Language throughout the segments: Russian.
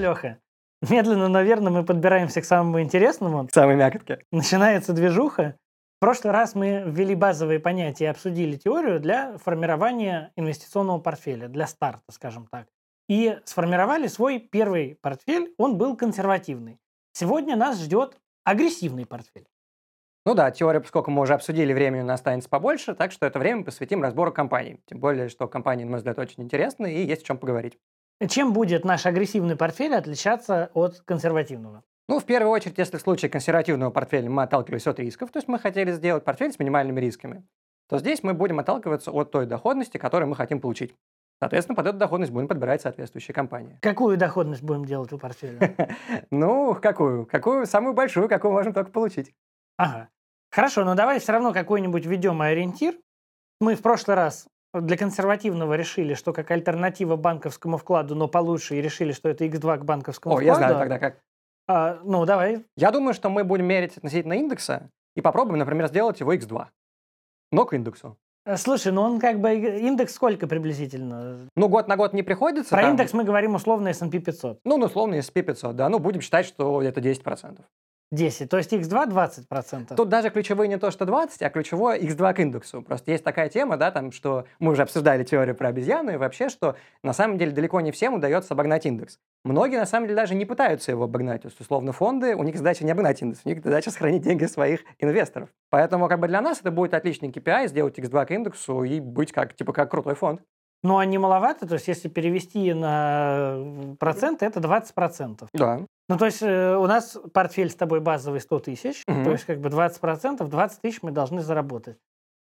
Леха, медленно, наверное, мы подбираемся к самому интересному. К самой мякотке. Начинается движуха. В прошлый раз мы ввели базовые понятия и обсудили теорию для формирования инвестиционного портфеля, для старта, скажем так. И сформировали свой первый портфель, он был консервативный. Сегодня нас ждет агрессивный портфель. Ну да, теория, поскольку мы уже обсудили, времени у нас останется побольше, так что это время посвятим разбору компаний. Тем более, что компании, на мой взгляд, очень интересны и есть о чем поговорить. Чем будет наш агрессивный портфель отличаться от консервативного? Ну, в первую очередь, если в случае консервативного портфеля мы отталкивались от рисков, то есть мы хотели сделать портфель с минимальными рисками, то здесь мы будем отталкиваться от той доходности, которую мы хотим получить. Соответственно, под эту доходность будем подбирать соответствующие компании. Какую доходность будем делать у портфеля? Ну, какую? Какую? Самую большую, какую можем только получить. Ага. Хорошо, но давай все равно какой-нибудь введем ориентир. Мы в прошлый раз для консервативного решили, что как альтернатива банковскому вкладу, но получше, и решили, что это X2 к банковскому О, вкладу. я знаю тогда как. А, ну, давай. Я думаю, что мы будем мерить относительно индекса и попробуем, например, сделать его X2. Но к индексу. Э, Слушай, ну он как бы индекс сколько приблизительно? Ну, год на год не приходится. Про там- индекс мы говорим условно S&P 500. Ну, ну, условно, SP 500, да. Ну, будем считать, что это 10%. 10. То есть X2 20%. Тут даже ключевые не то, что 20, а ключевое x2 к индексу. Просто есть такая тема, да, там, что мы уже обсуждали теорию про обезьяну, и вообще, что на самом деле далеко не всем удается обогнать индекс. Многие, на самом деле, даже не пытаются его обогнать. То есть, условно, фонды, у них задача не обогнать индекс, у них задача сохранить деньги своих инвесторов. Поэтому, как бы для нас это будет отличный KPI, сделать x2 к индексу и быть как, типа, как крутой фонд. Но они маловато, то есть если перевести на проценты, это 20%. Да. Ну, то есть э, у нас портфель с тобой базовый 100 тысяч, Мгм. то есть как бы 20%, 20 тысяч мы должны заработать.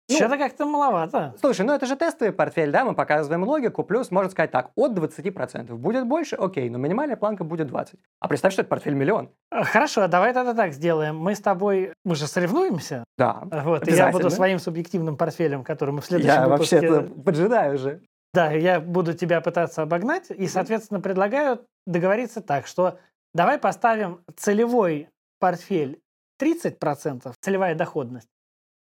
Ну, Что-то как-то маловато. Слушай, ну это же тестовый портфель, да, мы показываем логику, плюс, можно сказать так, от 20%. Будет больше, окей, но минимальная планка будет 20. А представь, что это портфель миллион. А, Хорошо, а давай тогда так сделаем. Мы с тобой, мы же соревнуемся. Да. Вот, и я буду своим субъективным портфелем, который мы в следующем Я выпуске... вообще-то поджидаю уже. Да, я буду тебя пытаться обогнать, и, соответственно, предлагаю договориться так, что давай поставим целевой портфель 30%, целевая доходность.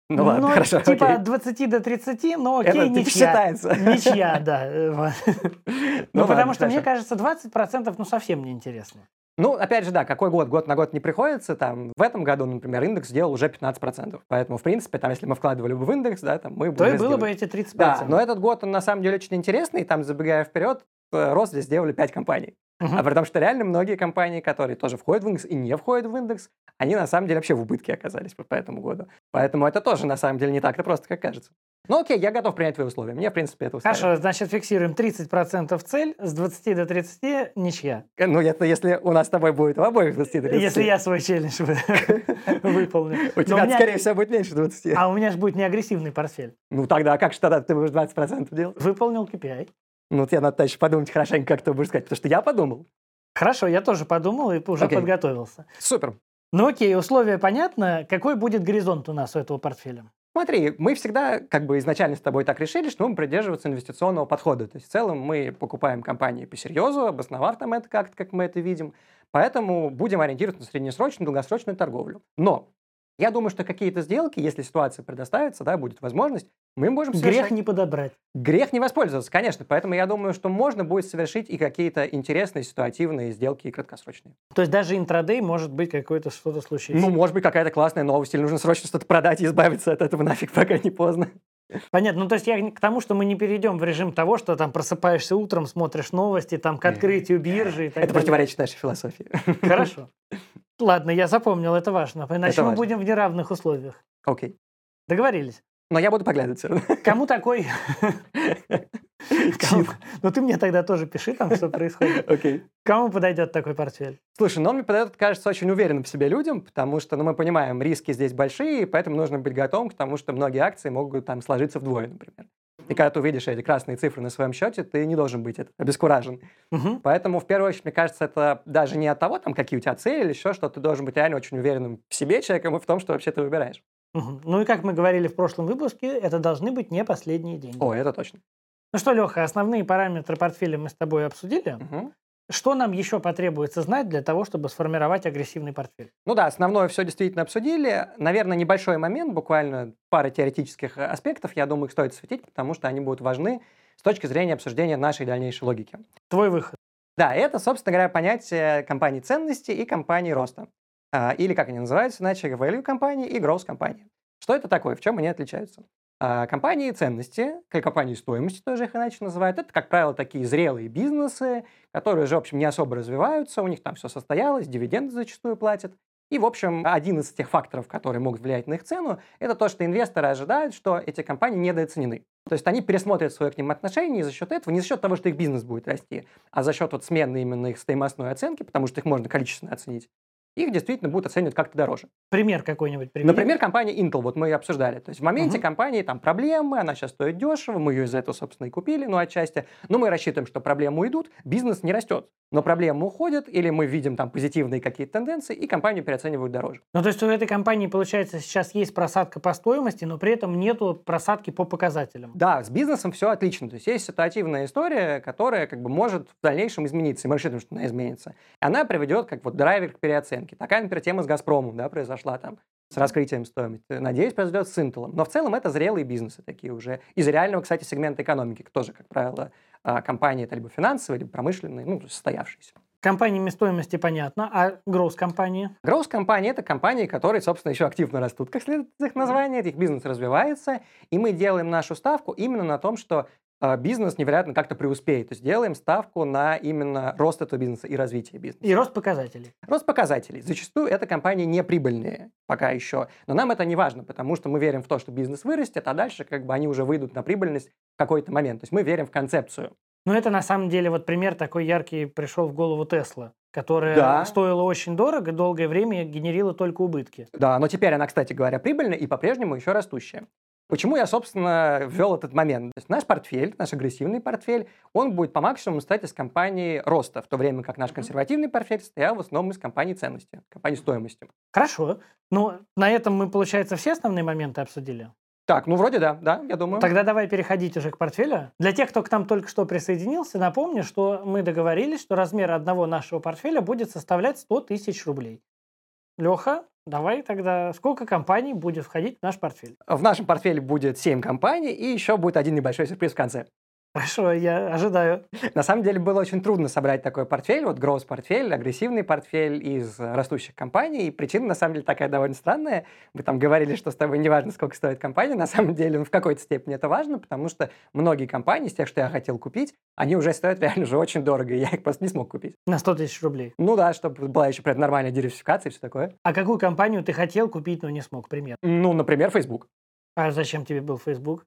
Ну ладно, хорошо, Типа окей. от 20 до 30, но окей, Это ничья. считается. Ничья, да. э. Ну, ладно, потому что, мне кажется, 20% ну совсем неинтересно. Ну, опять же, да, какой год? Год на год не приходится. Там, в этом году, например, индекс сделал уже 15%. Поэтому, в принципе, там, если мы вкладывали бы в индекс, да, там мы бы То и было бы сделали. эти 30%. Да, но этот год, он на самом деле очень интересный. Там, забегая вперед, э, рост здесь сделали 5 компаний. Мгм. А при том, что реально многие компании, которые тоже входят в индекс и не входят в индекс, они на самом деле вообще в убытке оказались по, этому году. Поэтому это тоже на самом деле не так-то просто, как кажется. Ну окей, я готов принять твои условия. Мне, в принципе, это устраивает. Хорошо, значит, фиксируем 30% цель, с 20 до 30 ничья. Э, Ну, это если у нас с тобой будет в обоих 20 30. Если я свой челлендж вы- выполню. У тебя, скорее всего, будет меньше 20. А у меня же будет не агрессивный портфель. Ну, тогда как же тогда ты будешь 20% делать? Выполнил KPI. Ну, тебе надо еще подумать хорошенько, как ты будешь сказать, потому что я подумал. Хорошо, я тоже подумал и уже Окей. подготовился. Супер. Ну окей, условия понятно. Какой будет горизонт у нас у этого портфеля? Смотри, мы всегда как бы изначально с тобой так решили, что мы будем придерживаться инвестиционного подхода. То есть в целом мы покупаем компании по серьезу, обосновав там это как-то, как мы это видим. Поэтому будем ориентироваться на среднесрочную, долгосрочную торговлю. Но я думаю, что какие-то сделки, если ситуация предоставится, да, будет возможность, мы можем Грех совершать- не подобрать. Грех не воспользоваться, конечно. Поэтому я думаю, что можно будет совершить и какие-то интересные ситуативные сделки и краткосрочные. То есть даже интрадей может быть какое-то что-то случится. Ну, может быть, какая-то классная новость, или нужно срочно что-то продать и избавиться от этого нафиг, пока не поздно. Понятно. Ну, то есть я к тому, что мы не перейдем в режим того, что там просыпаешься утром, смотришь новости, там к открытию биржи и так Это далее. противоречит нашей философии. Хорошо. Ладно, я запомнил, это важно. Иначе Это мы важно. будем в неравных условиях. Окей. Договорились. Но я буду поглядывать все равно. Кому такой? Кому- Ну ты мне тогда тоже пиши там, что происходит. Окей. Кому подойдет такой портфель? Слушай, но он мне подает, кажется, очень уверенным в себе людям, потому что, ну, мы понимаем, риски здесь большие, поэтому нужно быть готовым к тому, что многие акции могут там сложиться вдвое, например. И когда ты увидишь эти красные цифры на своем счете, ты не должен быть обескуражен. Мгм. Поэтому, в первую очередь, мне кажется, это даже не от того, там, какие у тебя цели или еще что, ты должен быть реально очень уверенным в себе человеком и в том, что вообще ты выбираешь. Мгм. Ну и как мы говорили в прошлом выпуске, это должны быть не последние деньги. О, это точно. Ну что, Леха, основные параметры портфеля мы с тобой обсудили. Мгм. Что нам еще потребуется знать для того, чтобы сформировать агрессивный портфель? Ну да, основное все действительно обсудили. Наверное, небольшой момент, буквально пара теоретических э, аспектов, я думаю, их стоит светить, потому что они будут важны с точки зрения обсуждения нашей дальнейшей логики. Твой выход. Да, это, собственно говоря, понятие компании ценности и компании роста. А, или, как они называются, иначе, value компании и growth компании. Что это такое? В чем они отличаются? А, компании ценности, как компании стоимости тоже их иначе называют, это, как правило, такие зрелые бизнесы, которые уже, в общем, не особо развиваются, у них там все состоялось, дивиденды зачастую платят. И, в общем, один из тех факторов, которые могут влиять на их цену, это то, что инвесторы ожидают, что эти компании недооценены. То есть они пересмотрят свое к ним отношение и за счет этого, не за счет того, что их бизнес будет расти, а за счет вот смены именно их стоимостной оценки, потому что их можно количественно оценить, их действительно будут оценивать как-то дороже. Пример какой-нибудь приведи. Например, компания Intel, вот мы ее обсуждали. То есть в моменте угу. компании там проблемы, она сейчас стоит дешево, мы ее из-за этого, собственно, и купили, ну, отчасти. Но мы рассчитываем, что проблемы уйдут, бизнес не растет. Но проблемы уходят, или мы видим там позитивные какие-то тенденции, и компанию переоценивают дороже. Ну, то есть у этой компании, получается, сейчас есть просадка по стоимости, но при этом нету просадки по показателям. Да, с бизнесом все отлично. То есть есть ситуативная история, которая как бы может в дальнейшем измениться, и мы рассчитываем, что она изменится. Она приведет как вот драйвер к переоценке. Такая, например, тема с Газпромом, да, произошла там с раскрытием стоимости. Надеюсь, произойдет с Intel. Но в целом это зрелые бизнесы такие уже. Из реального, кстати, сегмента экономики, тоже, как правило, а, компании это либо финансовые, либо промышленные, ну, состоявшиеся. Компаниями стоимости понятно, а гроус-компании? Гроус-компании – это компании, которые, собственно, еще активно растут, как следует из их названия, их бизнес развивается, и мы делаем нашу ставку именно на том, что бизнес невероятно как-то преуспеет. То есть делаем ставку на именно рост этого бизнеса и развитие бизнеса. И рост показателей. Рост показателей. Зачастую это компании не прибыльные пока еще. Но нам это не важно, потому что мы верим в то, что бизнес вырастет, а дальше как бы они уже выйдут на прибыльность в какой-то момент. То есть мы верим в концепцию. Ну, это на самом деле вот пример такой яркий пришел в голову Тесла, которая да. стоила очень дорого, долгое время генерила только убытки. Да, но теперь она, кстати говоря, прибыльная и по-прежнему еще растущая. Почему я, собственно, ввел этот момент? То есть наш портфель, наш агрессивный портфель, он будет по максимуму состоять из компании роста, в то время как наш консервативный портфель состоял в основном из компании ценности, компании стоимости. Хорошо. Ну, на этом мы, получается, все основные моменты обсудили? Так, ну вроде да, да, я думаю. Тогда давай переходить уже к портфелю. Для тех, кто к нам только что присоединился, напомню, что мы договорились, что размер одного нашего портфеля будет составлять 100 тысяч рублей. Леха, Давай тогда, сколько компаний будет входить в наш портфель? В нашем портфеле будет 7 компаний, и еще будет один небольшой сюрприз в конце. Хорошо, я ожидаю. На самом деле было очень трудно собрать такой портфель, вот growth портфель, агрессивный портфель из растущих компаний. И причина на самом деле такая довольно странная. Вы там говорили, что с тобой не важно, сколько стоит компания. На самом деле ну, в какой-то степени это важно, потому что многие компании из тех, что я хотел купить, они уже стоят реально уже очень дорого, и я их просто не смог купить. На 100 тысяч рублей? Ну да, чтобы была еще при нормальная диверсификация и все такое. А какую компанию ты хотел купить, но не смог, пример? Ну, например, Facebook. А зачем тебе был Facebook?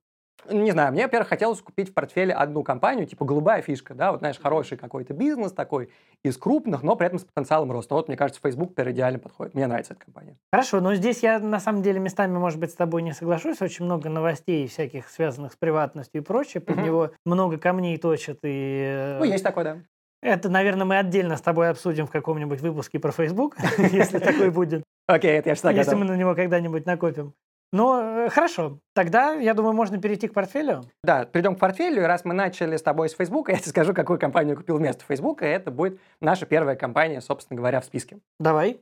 Не знаю, мне, во-первых, хотелось купить в портфеле одну компанию, типа голубая фишка, да, вот, знаешь, хороший какой-то бизнес такой, из крупных, но при этом с потенциалом роста. Вот, мне кажется, Facebook теперь идеально подходит. Мне нравится эта компания. Хорошо, но здесь я, на самом деле, местами, может быть, с тобой не соглашусь. Очень много новостей всяких, связанных с приватностью и прочее. Под него много камней точат и... Ну, есть такое, да. Это, наверное, мы отдельно с тобой обсудим в каком-нибудь выпуске про Facebook, если такой будет. Окей, это я всегда Если мы на него когда-нибудь накопим. Ну, э, хорошо. Тогда, я думаю, можно перейти к портфелю. Да, перейдем к портфелю. И раз мы начали с тобой с Facebook, я тебе скажу, какую компанию купил вместо Facebook, и это будет наша первая компания, собственно говоря, в списке. Давай.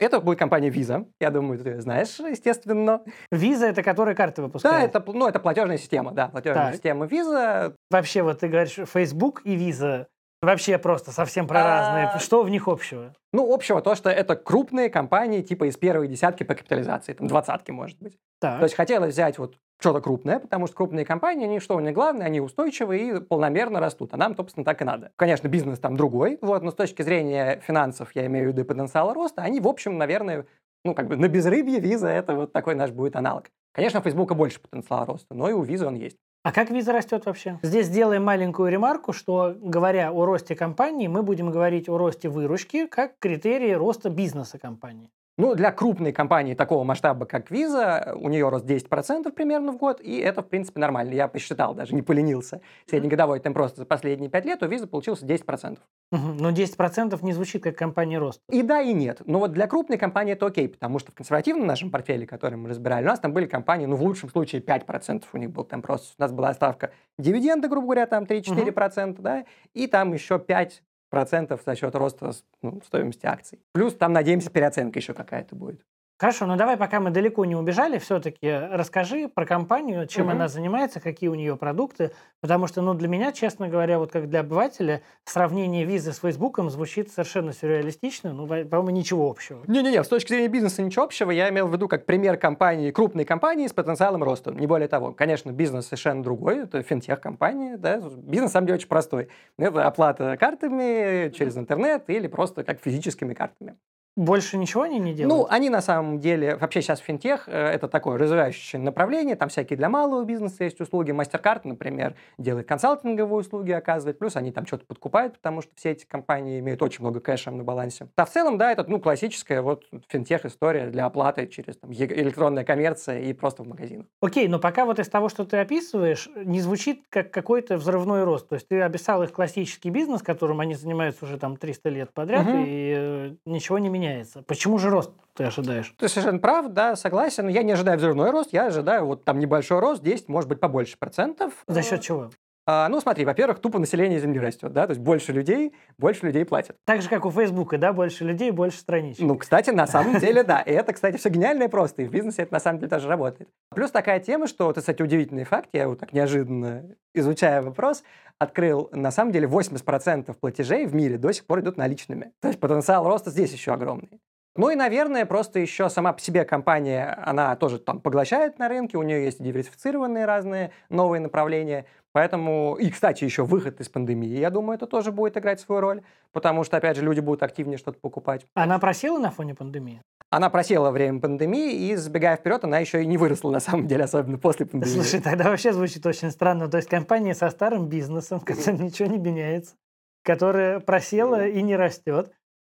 Это будет компания Visa. Я думаю, ты знаешь, естественно. Visa – это которая карты выпускает? Да, это, ну, это платежная система, да, платежная так. система Visa. Вообще, вот ты говоришь, Facebook и Visa Вообще просто совсем про разные. А, что в них общего? Ну, общего то, что это крупные компании, типа из первой десятки по капитализации, там двадцатки, может быть. Так. То есть хотелось взять вот что-то крупное, потому что крупные компании, они что у них главное, они устойчивые и полномерно растут, а нам, собственно, так и надо. Конечно, бизнес там другой, вот, но с точки зрения финансов, я имею в виду потенциала роста, они, в общем, наверное, ну, как бы на безрыбье виза это вот такой наш будет аналог. Конечно, у Фейсбука больше потенциала роста, но и у визы он есть. А как виза растет вообще? Здесь сделаем маленькую ремарку, что говоря о росте компании, мы будем говорить о росте выручки как критерии роста бизнеса компании. Ну, для крупной компании такого масштаба, как Visa, у нее рост 10% примерно в год, и это, в принципе, нормально. Я посчитал, даже не поленился. Среднегодовой темп роста за последние 5 лет у Visa получился 10%. Угу, но 10% не звучит как компания рост. И да, и нет. Но вот для крупной компании это окей, потому что в консервативном нашем портфеле, который мы разбирали, у нас там были компании, ну, в лучшем случае 5% у них был темп роста. У нас была ставка дивиденды, грубо говоря, там 3-4%, угу. да, и там еще 5 процентов за счет роста ну, стоимости акций. Плюс там, надеемся, переоценка еще какая-то будет. Хорошо, но давай, пока мы далеко не убежали, все-таки расскажи про компанию, чем Мгм. она занимается, какие у нее продукты, потому что, ну, для меня, честно говоря, вот как для обывателя, сравнение визы с Фейсбуком звучит совершенно сюрреалистично, ну, по-моему, ничего общего. Не-не-не, с точки зрения бизнеса ничего общего, я имел в виду как пример компании, крупной компании с потенциалом роста, не более того. Конечно, бизнес совершенно другой, это финтех-компания, да, бизнес, на самом деле, очень простой. Это оплата картами через интернет или просто как физическими картами. Больше ничего они не Ну, делают? они на самом деле, вообще сейчас финтех, э, это такое развивающееся направление, там всякие для малого бизнеса есть услуги, MasterCard, например, делает консалтинговые услуги, оказывает, плюс они там что-то подкупают, потому что все эти компании имеют очень много кэша на балансе. А в целом, да, это, ну, классическая вот финтех-история для оплаты через там, электронная коммерция и просто в магазинах. Окей, но пока вот из того, что ты описываешь, не звучит как какой-то взрывной рост. То есть ты описал их классический бизнес, которым они занимаются уже там 300 лет подряд, Мгм. и э, ничего не меняется. Почему же рост ты ожидаешь? Ты совершенно прав, да, согласен. Я не ожидаю взрывной рост, я ожидаю вот там небольшой рост, 10, может быть, побольше процентов. За счет чего? А, ну, смотри, во-первых, тупо население Земли растет, да, то есть больше людей, больше людей платят. Так же, как у Фейсбука, да, больше людей, больше страничек. Ну, кстати, на самом деле, да. И это, кстати, все гениально и просто. И в бизнесе это на самом деле тоже работает. Плюс такая тема, что, это, кстати, удивительный факт, я его так неожиданно, изучая вопрос, открыл, на самом деле, 80% платежей в мире до сих пор идут наличными. То есть потенциал роста здесь еще огромный. Ну и, наверное, просто еще сама по себе компания, она тоже там поглощает на рынке, у нее есть диверсифицированные разные новые направления. Поэтому, и, кстати, еще выход из пандемии, я думаю, это тоже будет играть свою роль, потому что, опять же, люди будут активнее что-то покупать. Она просела на фоне пандемии? Она просела во время пандемии, и, забегая вперед, она еще и не выросла, на самом деле, особенно после пандемии. Слушай, тогда вообще звучит очень странно. То есть компания со старым бизнесом, в котором ничего не меняется, которая просела и не растет,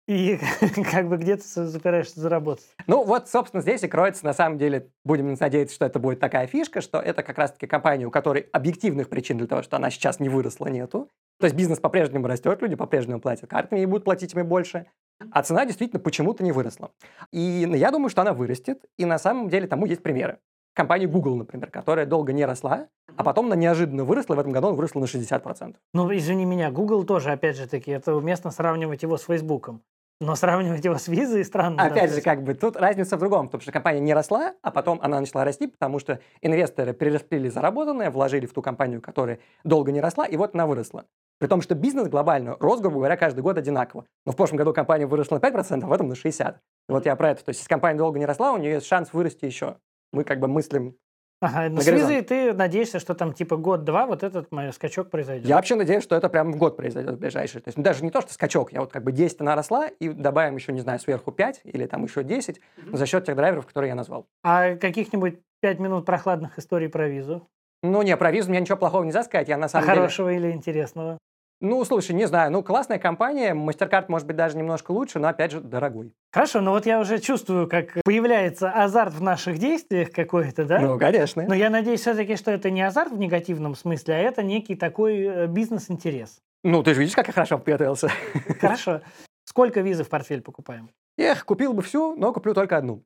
и как бы где ты запираешься заработать. Ну, вот, собственно, здесь и кроется, на самом деле, будем надеяться, что это будет такая фишка, что это как раз-таки компания, у которой объективных причин для того, что она сейчас не выросла, нету. То есть бизнес по-прежнему растет, люди по-прежнему платят картами и будут платить ими больше. А цена действительно почему-то не выросла. И я думаю, что она вырастет, и на самом деле тому есть примеры. Компания Google, например, которая долго не росла, а потом она неожиданно выросла, и в этом году она выросла на 60%. Ну, извини меня, Google тоже, опять же таки, это уместно сравнивать его с Фейсбуком. Но сравнивать его с визой странно. да, Опять же, есть- как бы тут разница в другом, потому что компания не росла, а потом она начала расти, потому что инвесторы перераспределили заработанное, вложили в ту компанию, которая долго не росла, и вот она выросла. При том, что бизнес глобально рос, грубо говоря, каждый год одинаково. Но в прошлом году компания выросла на 5%, а в этом на 60%. И вот я про это. То есть, если компания долго не росла, у нее есть шанс вырасти еще. Мы как бы мыслим... Ага, но на с визой ты надеешься, что там типа год-два вот этот мой скачок произойдет. Я вообще надеюсь, что это прямо в год произойдет в ближайший. То есть ну, даже не то, что скачок, я вот как бы 10 она росла, и добавим еще, не знаю, сверху 5 или там еще 10 за счет тех драйверов, которые я назвал. А каких-нибудь пять минут прохладных историй про визу? Ну, не, про визу мне ничего плохого нельзя сказать. Я на А самом деле... хорошего или интересного? Ну, слушай, не знаю. Ну, классная компания. MasterCard может быть даже немножко лучше, но, опять же, дорогой. Хорошо, но вот я уже чувствую, как появляется азарт в наших действиях какой-то, да? Ну, конечно. Но я надеюсь все-таки, что это не азарт в негативном смысле, а это некий такой э, бизнес-интерес. Ну, ты же видишь, как я хорошо подготовился. Хорошо. Сколько визы в портфель покупаем? Эх, купил бы всю, но куплю только одну.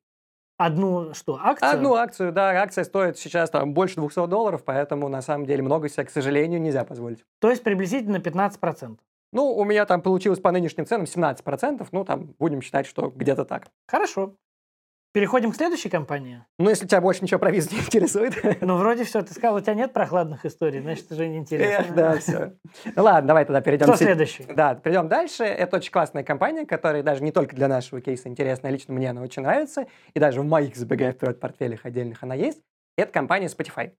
Одну что, акцию? Одну акцию, да. Акция стоит сейчас там больше 200 долларов, поэтому, на самом деле, много себе, к сожалению, нельзя позволить. То есть приблизительно 15%. Ну, у меня там получилось по нынешним ценам 17%. Ну, там будем считать, что где-то так. Хорошо. Переходим к следующей компании. Ну, если тебя больше ничего про визу не интересует. Ну, вроде все. Ты сказал, у тебя нет прохладных историй, значит, уже неинтересно. Эх, да, все. Ну ладно, давай тогда перейдем Кто следующий? Да, перейдем дальше. Это очень классная компания, которая даже не только для нашего кейса интересна, а лично мне она очень нравится, и даже в моих забегая вперед портфелях отдельных она есть. Это компания Spotify.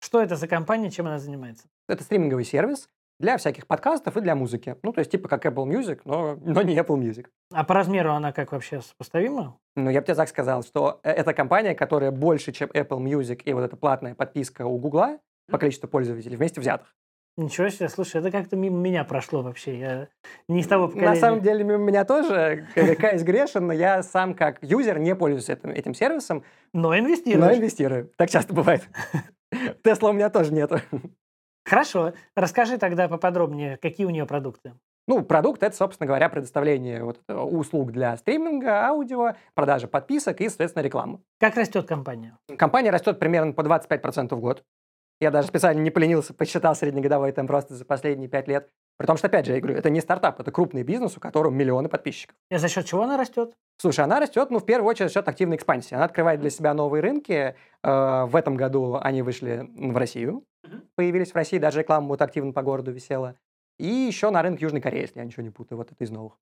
Что это за компания, чем она занимается? Это стриминговый сервис для всяких подкастов и для музыки. Ну, то есть типа как Apple Music, но, но не Apple Music. А по размеру она как вообще сопоставима? Ну, я бы тебе так сказал, что э- это компания, которая больше, чем Apple Music и вот эта платная подписка у Гугла по количеству пользователей вместе взятых. Ничего себе, слушай, это как-то мимо меня прошло вообще. Я не из того поколения. На самом деле, мимо меня тоже, каюсь грешен, но я сам как юзер не пользуюсь этим, этим сервисом, Но но инвестируешь. инвестирую. Так часто бывает. Тесла у меня тоже нету. Хорошо. Расскажи тогда поподробнее, какие у нее продукты. Ну, продукт — это, собственно говоря, предоставление вот этого услуг для стриминга, аудио, продажа подписок и, соответственно, рекламы. Как растет компания? Компания растет примерно по 25% в год. Я даже специально не поленился, посчитал среднегодовой темп роста за последние 5 лет. При том, что, опять же, я говорю, это не стартап, это крупный бизнес, у которого миллионы подписчиков. И за счет чего она растет? Слушай, она растет, ну, в первую очередь, за счет активной экспансии. Она открывает для себя новые рынки. Э, в этом году они вышли в Россию, появились в России, даже реклама вот активно по городу висела. И еще на рынок Южной Кореи, если я ничего не путаю, вот это из новых.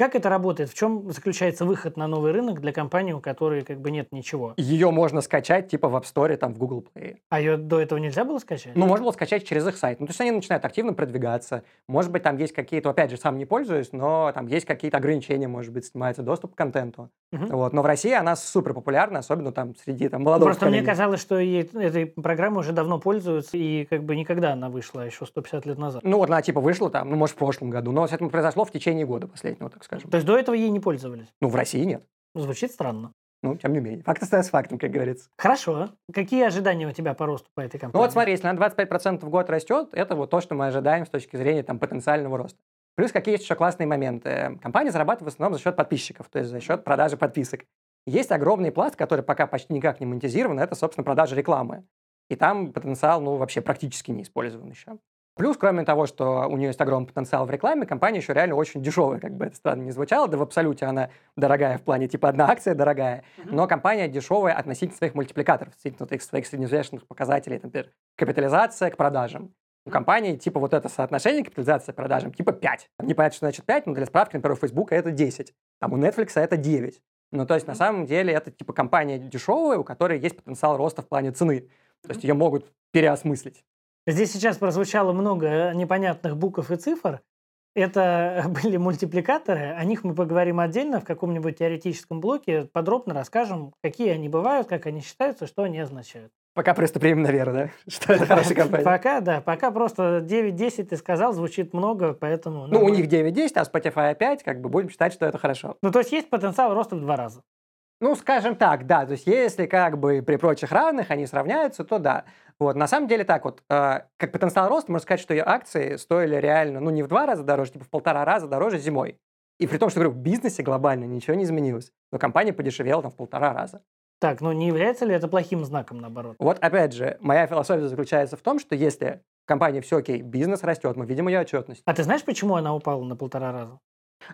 Как это работает? В чем заключается выход на новый рынок для компании, у которой как бы нет ничего? Ее можно скачать типа в App Store, там в Google Play. А ее до этого нельзя было скачать? Ну, можно было скачать через их сайт. Ну, то есть они начинают активно продвигаться. Может быть, там есть какие-то, опять же, сам не пользуюсь, но там есть какие-то ограничения, может быть, снимается доступ к контенту. Мгм. Вот. Но в России она супер популярна, особенно там среди там, молодого Просто мне поколения. казалось, что ей- этой программой уже давно пользуются, и как бы никогда она вышла, еще 150 лет назад. Ну, вот она типа вышла там, ну, может, в прошлом году, но это произошло в течение года последнего, так скажем. То есть до этого ей не пользовались? Ну, в России нет. Звучит странно. Ну, тем не менее. Факт остается фактом, как говорится. Хорошо. Какие ожидания у тебя по росту по этой Ну, компании? вот смотри, если она 25% в год растет, это вот то, что мы ожидаем с точки зрения там, потенциального роста. Плюс какие есть еще классные моменты. Компания зарабатывает в основном за счет подписчиков, то есть за счет продажи подписок. Есть огромный пласт, который пока почти никак не монетизирован, это, собственно, продажа рекламы. И там потенциал, ну, вообще практически не использован еще. Плюс, кроме того, что у нее есть огромный потенциал в рекламе, компания еще реально очень дешевая, как бы это странно не звучало, да в абсолюте она дорогая в плане, типа, одна акция дорогая, но компания дешевая относительно своих мультипликаторов, относительно своих- средневзвешенных показателей, например, капитализация к продажам. У компании, типа, вот это соотношение капитализации к продажам, типа 5. Непонятно, что значит 5, но для справки, например, у Facebook это 10. Там у Netflix это 9. Ну, то есть, на самом деле, это, типа, компания дешевая, у которой есть потенциал роста в плане цены. То есть, ее могут переосмыслить. Здесь сейчас прозвучало много непонятных букв и цифр. Это были мультипликаторы, о них мы поговорим отдельно в каком-нибудь теоретическом блоке, подробно расскажем, какие они бывают, как они считаются, что они означают. Пока просто примем на веру, да? Что это хорошая компания. Пока, да, пока просто 9-10 ты сказал, звучит много, поэтому... Ну, у мы- них 9-10, а Spotify 5, как бы будем считать, что это хорошо. Ну, то есть есть потенциал роста в два раза. Ну, скажем так, да. То есть, если как бы при прочих равных они сравняются, то да. Вот, на самом деле так вот, э, как потенциал роста, можно сказать, что ее акции стоили реально, ну, не в два раза дороже, типа в полтора раза дороже зимой. И при том, что, говорю, в бизнесе глобально ничего не изменилось. Но компания подешевела там в полтора раза. Так, ну не является ли это плохим знаком, наоборот? Вот опять же, моя философия заключается в том, что если в компании все окей, бизнес растет, мы видим ее отчетность. А ты знаешь, почему она упала на полтора раза?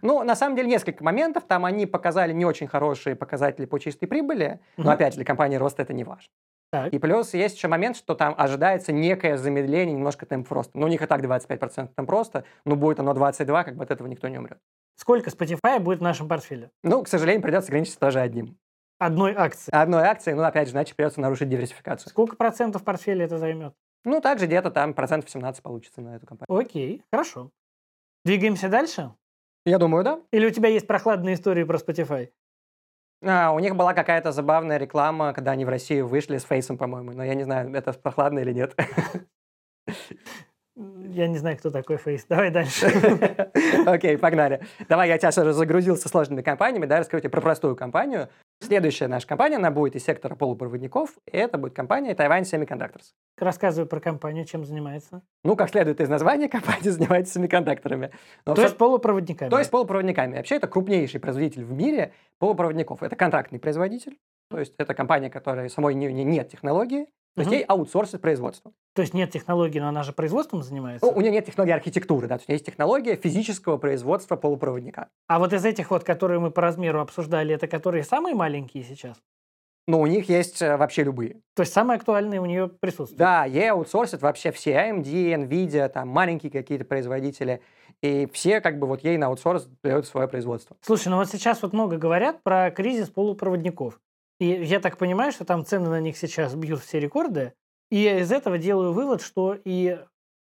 Ну, на самом деле, несколько моментов. Там они показали не очень хорошие показатели по чистой прибыли. Но, Мгм. опять же, для компании рост это не важно. Так. И плюс есть еще момент, что там ожидается некое замедление, немножко темп роста. Ну, у них и так 25% темп роста, но будет оно 22, как бы от этого никто не умрет. Сколько Spotify будет в нашем портфеле? Ну, к сожалению, придется ограничиться тоже одним. Одной акции. Одной акцией, ну, опять же, иначе придется нарушить диверсификацию. Сколько процентов портфеля это займет? Ну, также где-то там процентов 17 получится на эту компанию. Окей, хорошо. Двигаемся дальше? Я думаю, да. Или у тебя есть прохладные истории про Spotify? А, у них была какая-то забавная реклама, когда они в Россию вышли с фейсом, по-моему. Но я не знаю, это прохладно или нет. Я не знаю, кто такой Фейс. Давай дальше. Окей, погнали. Давай я тебя уже загрузил со сложными компаниями, да, расскажу тебе про простую компанию. Следующая наша компания, она будет из сектора полупроводников, и это будет компания Taiwan Semiconductors. Рассказывай про компанию, чем занимается. Ну, как следует из названия, компания занимается семикондукторами. Но То всё- есть полупроводниками. то есть полупроводниками. Вообще, это крупнейший производитель в мире полупроводников. Это контрактный производитель, то есть это компания, которая самой не, не- нет технологии, то есть Мгм. ей аутсорсит производство. То есть нет технологий, но она же производством занимается. Ну, у нее нет технологии архитектуры, да, то есть у нее есть технология физического производства полупроводника. А вот из этих вот, которые мы по размеру обсуждали, это которые самые маленькие сейчас? Но у них есть э, вообще любые. То есть самые актуальные у нее присутствуют? Да, ей аутсорсят вообще все AMD, Nvidia, там маленькие какие-то производители. И все как бы вот ей на аутсорс дают свое производство. Слушай, ну вот сейчас вот много говорят про кризис полупроводников. И я так понимаю, что там цены на них сейчас бьют все рекорды. И я из этого делаю вывод, что и,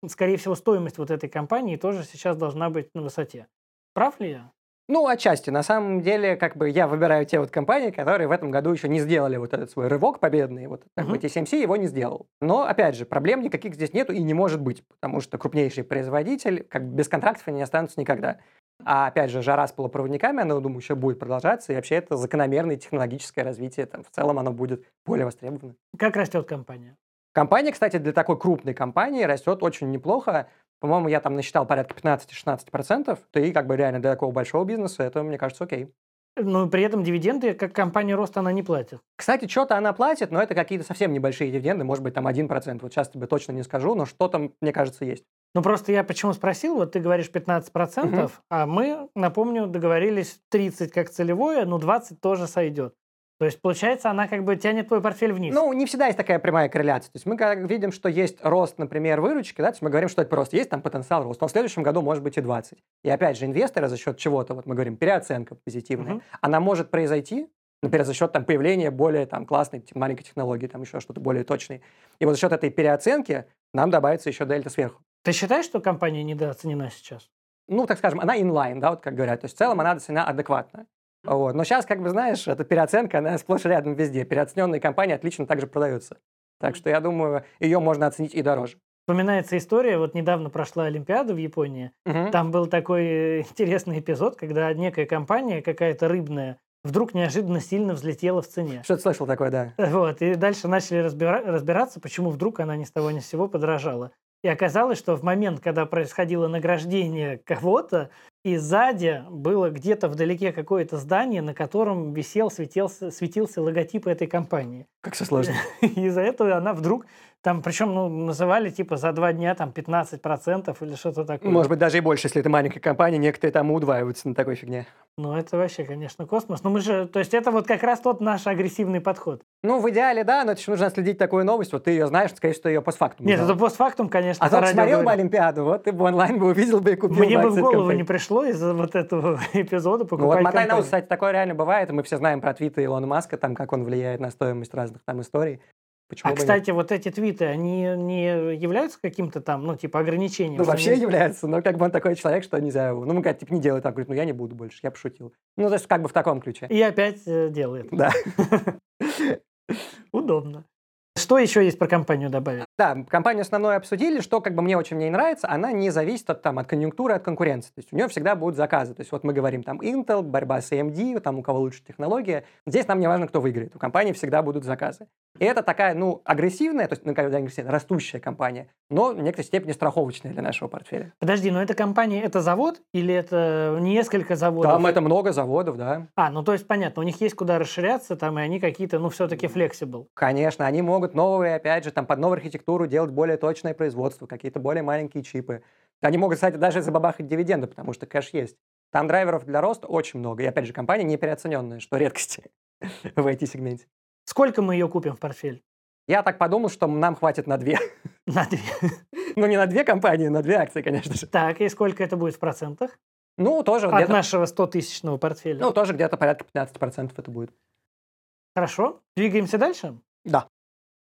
скорее всего, стоимость вот этой компании тоже сейчас должна быть на высоте. Прав ли я? Ну, отчасти. На самом деле, как бы я выбираю те вот компании, которые в этом году еще не сделали вот этот свой рывок победный. Вот как бы. TSMC его не сделал. Но, опять же, проблем никаких здесь нету и не может быть, потому что крупнейший производитель, как бы без контрактов они не останутся никогда. А опять же, жара с полупроводниками, она, думаю, еще будет продолжаться, и вообще это закономерное технологическое развитие, там, в целом оно будет более востребовано. Как растет компания? Компания, кстати, для такой крупной компании растет очень неплохо. По-моему, я там насчитал порядка 15-16%, то и как бы реально для такого большого бизнеса это, мне кажется, окей. Но при этом дивиденды, как компания роста, она не платит. Кстати, что-то она платит, но это какие-то совсем небольшие дивиденды, может быть, там 1%. Вот сейчас тебе точно не скажу, но что-то, мне кажется, есть. Ну, просто я почему спросил, вот ты говоришь 15%, Мгм. а мы, напомню, договорились 30 как целевое, ну, 20 тоже сойдет. То есть, получается, она как бы тянет твой портфель вниз. Ну, не всегда есть такая прямая корреляция. То есть мы как видим, что есть рост, например, выручки, да, то есть мы говорим, что это просто есть там потенциал роста, но в следующем году может быть и 20. И опять же, инвесторы за счет чего-то, вот мы говорим, переоценка позитивная, Мгм. она может произойти, например, за счет там появления более там классной маленькой технологии, там еще что-то более точной. И вот за счет этой переоценки нам добавится еще дельта сверху. Ты считаешь, что компания недооценена сейчас? ну, так скажем, она inline, да, вот как говорят. То есть в целом она оценена адекватно. Вот. Но сейчас, как бы знаешь, эта переоценка, она сплошь рядом везде. Переоцененные компании отлично также продаются. Так что я думаю, ее можно оценить и дороже. Вспоминается история, вот недавно прошла Олимпиада в Японии, Мгм. Там был такой э, интересный эпизод, когда некая компания, какая-то рыбная, вдруг неожиданно сильно взлетела в цене. Что-то слышал такое, да. Вот, и дальше начали разбира- разбираться, почему вдруг она ни с того ни с сего подорожала. И оказалось, что в момент, когда происходило награждение кого-то, и сзади было где-то вдалеке какое-то здание, на котором висел, светился, светился логотип этой компании. Как все сложно. Из-за этого она вдруг, там, причем, ну, называли типа за два дня там 15% или что-то такое. Может быть, даже и больше, если это маленькая компания, некоторые там удваиваются на такой фигне. Ну, это вообще, конечно, космос. Но мы же, то есть это вот как раз тот наш агрессивный подход. Ну, в идеале, да, но это нужно следить такую новость. Вот ты ее знаешь, скорее всего, ее постфактум. Нет, это постфактум, конечно. А то радио смотрел бы говорю. Олимпиаду, вот ты бы онлайн бы увидел бы и купил Мне бы в голову компании. не пришло из-за вот этого эпизода Ну покупать вот мотай на кстати, такое реально бывает, мы все знаем про твиты Илона Маска, там, как он влияет на стоимость разных там историй. Почему А, бы нет? кстати, вот эти твиты, они не являются каким-то там, ну, типа, ограничением? Ну, вообще нельзя- является, но как бы он такой человек, что нельзя его. Ну, мы говорим, типа, не делай так. Говорит, ну, я не буду больше, я пошутил. Ну, то есть, как бы в таком ключе. И опять э, делает. Да. Удобно. Что еще есть про компанию добавить? Да, компанию основную обсудили, что как бы мне очень не нравится, она не зависит от, там, от конъюнктуры, от конкуренции. То есть у нее всегда будут заказы. То есть вот мы говорим там Intel, борьба с AMD, там у кого лучше технология. Здесь нам не важно, кто выиграет. У компании всегда будут заказы. И это такая, ну, агрессивная, то есть, ну, бы, агрессивная, растущая компания, но в некоторой степени страховочная для нашего портфеля. Подожди, но эта компания, это завод или это несколько заводов? Там это много заводов, да. А, ну то есть понятно, у них есть куда расширяться, там, и они какие-то, ну, все-таки flexible. Конечно, они могут новые, опять же, там под новую архитектуру делать более точное производство, какие-то более маленькие чипы. Они могут, кстати, даже забабахать дивиденды, потому что кэш есть. Там драйверов для роста очень много. И опять же, компания не переоцененная, что редкость в IT-сегменте. Сколько мы ее купим в портфель? Я так подумал, что нам хватит на две. На две. ну, не на две компании, на две акции, конечно же. Так, и сколько это будет в процентах? Ну, тоже От нашего 100-тысячного портфеля. ну, тоже где-то порядка 15% это будет. Хорошо. Двигаемся дальше? Да.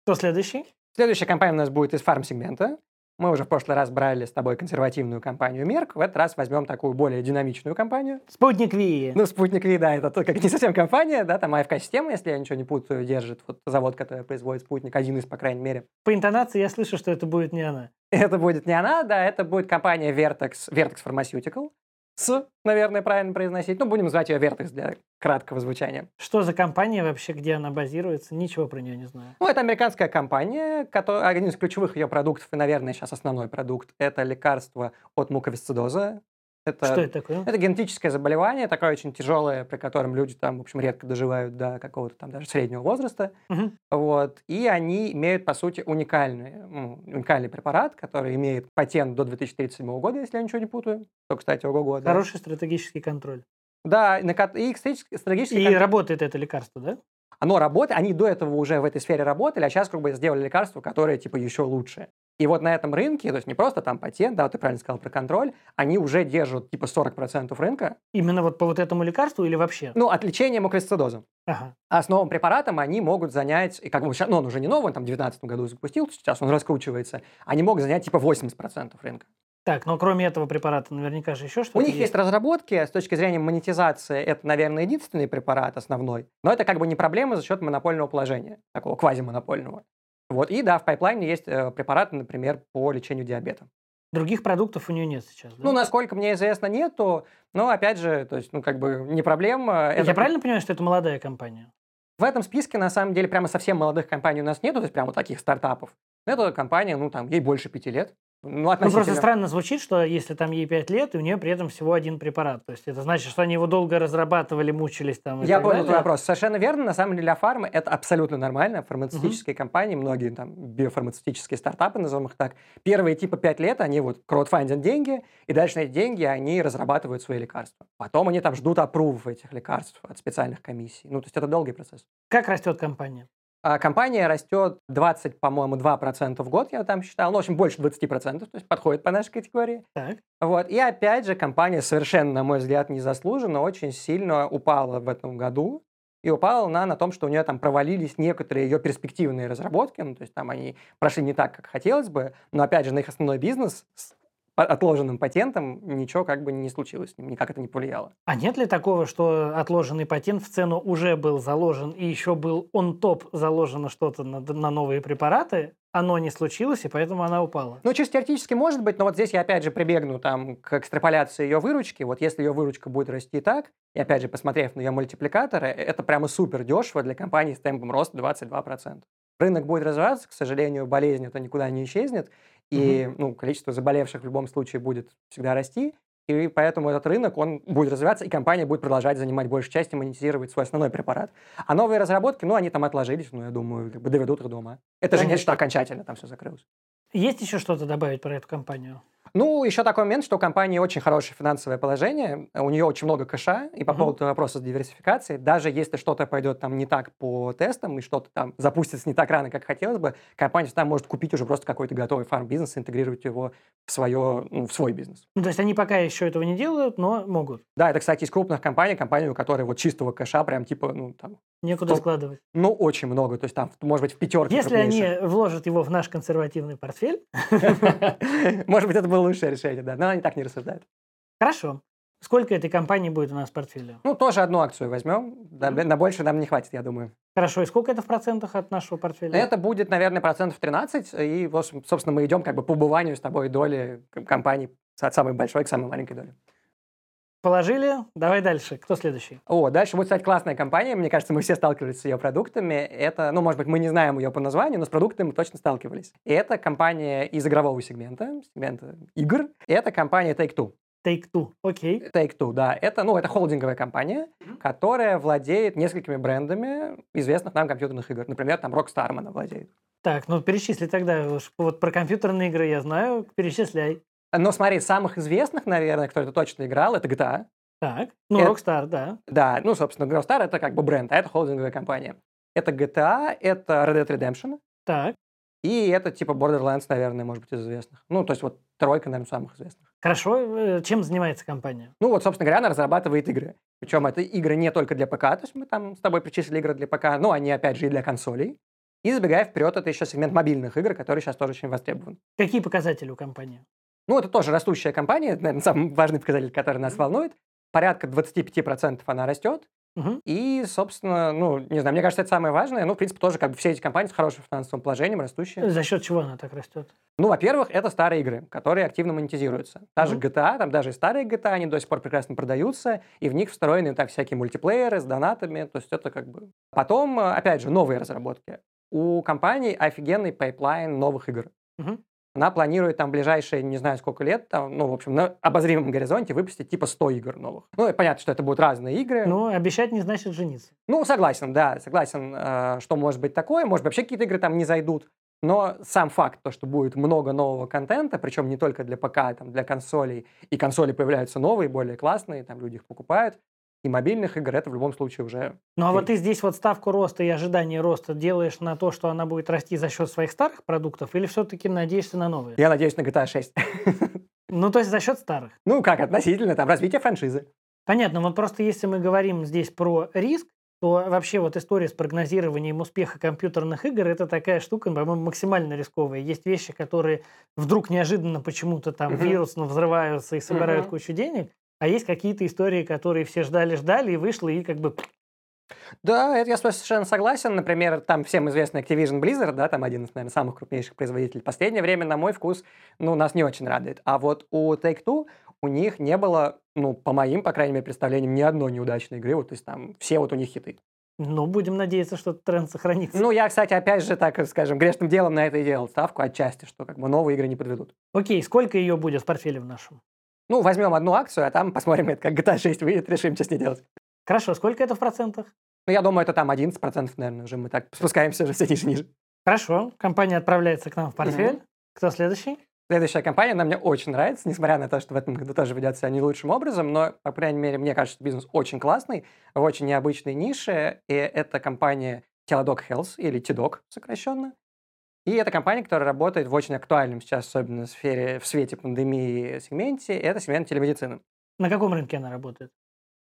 Кто следующий? Следующая компания у нас будет из фарм-сегмента. Мы уже в прошлый раз брали с тобой консервативную компанию Мерк. В этот раз возьмем такую более динамичную компанию. Спутник Ви. Ну, спутник Ви, да, это то, как не совсем компания, да, там АФК-система, если я ничего не путаю, держит вот завод, который производит спутник, один из, по крайней мере. По интонации я слышу, что это будет не она. Это будет не она, да, это будет компания Vertex, Vertex Pharmaceutical. С, наверное, правильно произносить. Ну, будем звать ее Vertex для краткого звучания. Что за компания вообще, где она базируется? Ничего про нее не знаю. Ну, это американская компания, которая, один из ключевых ее продуктов, и, наверное, сейчас основной продукт, это лекарство от муковисцидоза. Это, Что это такое? это генетическое заболевание, такое очень тяжелое, при котором люди там, в общем, редко доживают до какого-то там даже среднего возраста. Мгм. Вот. И они имеют, по сути, уникальный, ну, уникальный препарат, который имеет патент до 2037 года, если я ничего не путаю. То, кстати, ого-го. да. Хороший стратегический контроль. Да, и, на ко- и кстати, стратегически И кон- работает это лекарство, да? Оно работает, они до этого уже в этой сфере работали, а сейчас как бы сделали лекарство, которое типа еще лучше. И вот на этом рынке, то есть не просто там патент, да, вот ты правильно сказал про контроль, они уже держат типа 40% рынка, Именно вот по вот этому лекарству или вообще? ну, от лечения муковисцидоза. Ага. А с новым препаратом они могут занять, и как бы сейчас, ну, он уже не новый, он там в 2019 году запустил, сейчас он раскручивается, они могут занять типа 80% рынка. Так, но кроме этого препарата наверняка же еще что-то У них есть разработки, с точки зрения монетизации, это, наверное, единственный препарат основной, но это как бы не проблема за счет монопольного положения, такого квазимонопольного. Вот, и да, в пайплайне есть э, препараты, например, по лечению диабета. Других продуктов у нее нет сейчас, да? Ну, насколько мне известно, нету, но, опять же, то есть, ну, как бы не проблема. Я это- правильно понимаю, что это молодая компания? В этом списке, на самом деле, прямо совсем молодых компаний у нас нету, то есть прямо таких стартапов. Это компания, ну, там, ей больше пяти лет. Ну, Ну, просто странно звучит, что если там ей 5 лет, и у нее при этом всего один препарат. То есть это значит, что они его долго разрабатывали, мучились там. Я понял твой вопрос. Совершенно верно. На самом деле для фармы это абсолютно нормально. Фармацевтические компании, многие там биофармацевтические стартапы, назовем их так, первые типа пять лет они вот краудфандят деньги, и дальше на эти деньги они разрабатывают свои лекарства. Потом они там ждут опрувов этих лекарств от специальных комиссий. Ну, то есть это долгий процесс. Как растет компания? А компания растет 20, по-моему, 2% в год, я там считал. Ну, в общем, больше 20%, то есть подходит по нашей категории. Так. Вот. И опять же, компания совершенно, на мой взгляд, незаслуженно очень сильно упала в этом году. И упала она на том, что у нее там провалились некоторые ее перспективные разработки. Ну, то есть там они прошли не так, как хотелось бы. Но опять же, на их основной бизнес отложенным патентом ничего как бы не случилось никак это не повлияло. А нет ли такого, что отложенный патент в цену уже был заложен, и еще был он топ заложено что-то на, на новые препараты, оно не случилось, и поэтому она упала? Ну, чисто теоретически может быть, но вот здесь я опять же прибегну там к экстраполяции ее выручки. Вот если ее выручка будет расти так, и опять же посмотрев на ее мультипликаторы, э, это прямо супер дешево для компании с темпом роста 22%. Рынок будет развиваться, к сожалению, болезнь это никуда не исчезнет, и ну, количество заболевших в любом случае будет всегда расти, и поэтому этот рынок, он будет развиваться, и компания будет продолжать занимать большую часть и монетизировать свой основной препарат. А новые разработки, ну, они там отложились, ну, я думаю, как бы доведут их до ума. Это же не Конечно. что окончательно там все закрылось. Есть еще что-то добавить про эту компанию? Ну, еще такой момент, что у компании очень хорошее финансовое положение, у нее очень много кэша, и по Мгм. поводу вопроса с диверсификацией, даже если что-то пойдет там не так по тестам, и что-то там запустится не так рано, как хотелось бы, компания всегда может купить уже просто какой-то готовый фарм-бизнес, интегрировать его в, свое, ну, в свой бизнес. Ну, то есть они пока еще этого не делают, но могут. Да, это, кстати, из крупных компаний, компании, у которой вот чистого кэша прям типа, ну, там, Некуда Стоп. складывать. ну, очень много, то есть там, может быть, в пятерке Если они вложат его в наш консервативный портфель, Может быть, это было лучшее решение, да, но они так не рассуждают. хорошо. Сколько этой компании будет у нас в портфеле? Ну, тоже одну акцию возьмем, Мгм. на больше нам не хватит, я думаю. Хорошо, и сколько это в процентах от нашего портфеля? Это будет, наверное, процентов 13, и, собственно, мы идем как бы по убыванию с тобой доли к- компаний от самой большой к самой маленькой доли. Положили, давай дальше. Кто следующий? О, дальше будет, кстати, классная компания. Мне кажется, мы все сталкивались с ее продуктами. Это, ну, может быть, мы не знаем ее по названию, но с продуктами мы точно сталкивались. И это компания из игрового сегмента, сегмента игр. И это компания Take-Two. Take-Two. Окей. Take-Two, да. Это, ну, это холдинговая компания, которая владеет несколькими брендами известных нам компьютерных игр. Например, там Rockstar она владеет. Так, ну перечисли тогда. Уж Вот про компьютерные игры я знаю. Перечисляй. Но смотри, самых известных, наверное, кто это точно играл, это GTA. Так. Ну, Это- Rockstar, да. Да, ну, собственно, Rockstar это как бы бренд, а это холдинговая компания. Это GTA, это Red Dead Redemption, Так. И это типа Borderlands, наверное, может быть, из известных. Ну, то есть вот тройка, наверное, самых известных. Хорошо. Э, Чем занимается компания? Ну, вот, собственно говоря, она разрабатывает игры. Причем это игры не только для ПК, то есть мы там с тобой причислили игры для ПК, но они, опять же, и для консолей. И забегая вперед, это еще сегмент мобильных игр, который сейчас тоже очень востребован. Какие показатели у компании? Ну, это тоже растущая компания, это, наверное, самый важный показатель, который нас волнует. Порядка 25% она растет. Мгм. И, собственно, ну, не знаю, мне кажется, это самое важное. Ну, в принципе, тоже как бы все эти компании с хорошим финансовым положением, растущие. За счет чего она так растет? Ну, во-первых, это старые игры, которые активно монетизируются. Та же Мгм. GTA, там даже и старые GTA, они до сих пор прекрасно продаются, и в них встроены так всякие мультиплееры с донатами, то есть это как бы... Потом, опять же, новые разработки. У компании офигенный pipeline новых игр. Мгм. Она планирует там ближайшие, не знаю сколько лет, там, ну, в общем, на обозримом горизонте выпустить типа 100 игр новых. Ну, и понятно, что это будут разные игры. Ну, обещать не значит жениться. Ну, согласен, да, согласен, э, что может быть такое. Может, вообще какие-то игры там не зайдут. Но сам факт, то, что будет много нового контента, причем не только для ПК, там, для консолей, и консоли появляются новые, более классные, там люди их покупают, и мобильных игр, это в любом случае уже... Ну, а вот ты здесь вот ставку роста и ожидание роста делаешь на то, что она будет расти за счет своих старых продуктов, или все-таки надеешься на новые? Я надеюсь на GTA 6. Ну, то есть за счет старых. ну, как относительно, там, развитие франшизы. Понятно, вот просто если мы говорим здесь про риск, то вообще вот история с прогнозированием успеха компьютерных игр это такая штука, по-моему, максимально рисковая. Есть вещи, которые вдруг неожиданно почему-то там Мгм. вирусно взрываются и собирают Мгм. кучу денег, а есть какие-то истории, которые все ждали-ждали и вышло, и как бы Да, это я совершенно согласен. Например, там всем известный Activision Blizzard, да, там один из, наверное, самых крупнейших производителей. Последнее время, на мой вкус, ну, нас не очень радует. А вот у Take-Two у них не было, ну, по моим, по крайней мере, представлениям, ни одной неудачной игры. Вот, то есть там все вот у них хиты. Ну, будем надеяться, что тренд сохранится. Ну, я, кстати, опять же, так скажем, грешным делом на это и делал ставку отчасти, что как бы новые игры не подведут. Окей, сколько ее будет в портфеле в нашем? Ну, возьмем одну акцию, а там посмотрим, это как GTA 6 выйдет, решим, что с ней делать. Хорошо, сколько это в процентах? Ну, я думаю, это там 11%, наверное, уже мы так спускаемся уже все ниже ниже. Хорошо, компания отправляется к нам в портфель. Угу. Кто следующий? Следующая компания, она мне очень нравится, несмотря на то, что в этом году тоже ведет себя не лучшим образом, но, по крайней мере, мне кажется, что бизнес очень классный, в очень необычной нише, и это компания Teladoc Health, или TDOC сокращенно. И это компания, которая работает в очень актуальном сейчас, особенно в, сфере, в свете пандемии сегменте, это сегмент телемедицины. На каком рынке она работает?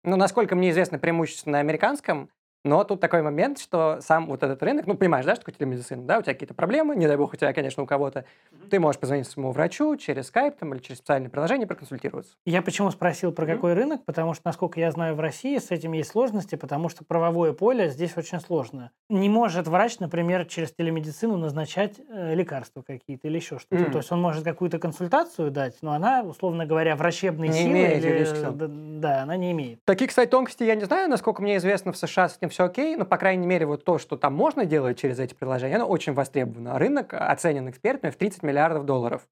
Ну, насколько мне известно, преимущественно на американском, но тут такой момент, что сам вот этот рынок, ну, понимаешь, да, что такое телемедицина, да, у тебя какие-то проблемы, не дай бог у тебя, конечно, у кого-то, ты можешь позвонить своему врачу через Skype там, или через специальное приложение проконсультироваться. Я почему спросил про mm-hmm. какой рынок, потому что, насколько я знаю, в России с этим есть сложности, потому что правовое поле здесь очень сложно. Не может врач, например, через телемедицину назначать э, лекарства какие-то или еще что-то. Mm-hmm. То есть он может какую-то консультацию дать, но она, условно говоря, врачебные не силы имеет или... да, да, она не имеет. Такие, кстати, тонкости я не знаю, насколько мне известно, в США с этим все окей, но, по крайней мере, вот то, что там можно делать через эти приложения, оно очень востребовано. Рынок оценен экспертами в 30 миллиардов долларов.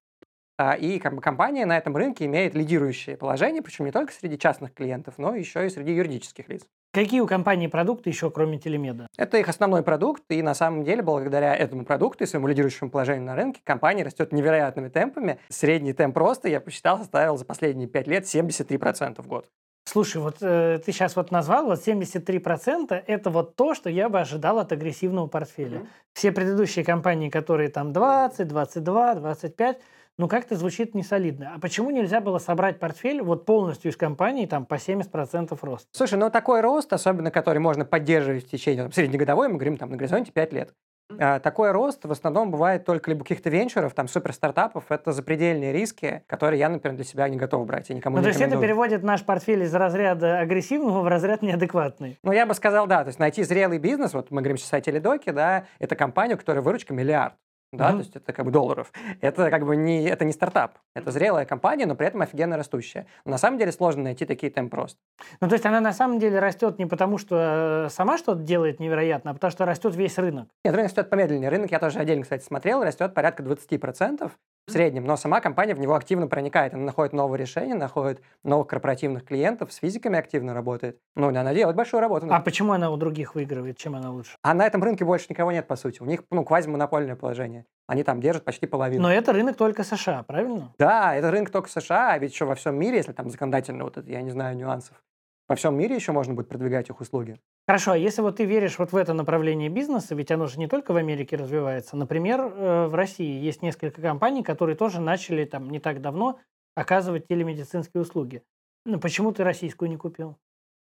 А, и компания на этом рынке имеет лидирующее положение, причем не только среди частных клиентов, но еще и среди юридических лиц. Какие у компании продукты еще, кроме телемеда? Это их основной продукт, и на самом деле, благодаря этому продукту и своему лидирующему положению на рынке, компания растет невероятными темпами. Средний темп роста, я посчитал, составил за последние 5 лет 73% в год. Слушай, вот э, ты сейчас вот назвал, вот 73% это вот то, что я бы ожидал от агрессивного портфеля. Mm-hmm. Все предыдущие компании, которые там 20, 22, 25, ну как-то звучит несолидно. А почему нельзя было собрать портфель вот полностью из компании там по 70% роста? Слушай, ну такой рост, особенно который можно поддерживать в течение там, среднегодовой, мы говорим там на горизонте 5 лет, такой рост в основном бывает только либо каких-то венчуров, там, суперстартапов. Это запредельные риски, которые я, например, для себя не готов брать. Я никому ну, не то есть это переводит наш портфель из разряда агрессивного в разряд неадекватный? Ну, я бы сказал, да. То есть найти зрелый бизнес, вот мы говорим сейчас о теледоке, да, это компания, у которой выручка миллиард да, mm-hmm. то есть это как бы долларов. Это как бы не, это не стартап, это зрелая компания, но при этом офигенно растущая. Но на самом деле сложно найти такие темп роста. Ну, то есть она на самом деле растет не потому, что э, сама что-то делает невероятно, а потому что растет весь рынок. Нет, рынок растет помедленнее. Рынок я тоже отдельно, кстати, смотрел, растет порядка 20% в среднем, но сама компания в него активно проникает, она находит новые решения, находит новых корпоративных клиентов, с физиками активно работает. Ну, она делает большую работу. А почему она у других выигрывает, чем она лучше? А на этом рынке больше никого нет, по сути. У них, ну, квазимонопольное положение. Они там держат почти половину. Но это рынок только США, правильно? Да, это рынок только США, а ведь еще во всем мире, если там законодательно вот это, я не знаю нюансов, во всем мире еще можно будет продвигать их услуги. Хорошо, а если вот ты веришь вот в это направление бизнеса, ведь оно же не только в Америке развивается. Например, э, в России есть несколько компаний, которые тоже начали там не так давно оказывать телемедицинские услуги. Ну, почему ты российскую не купил?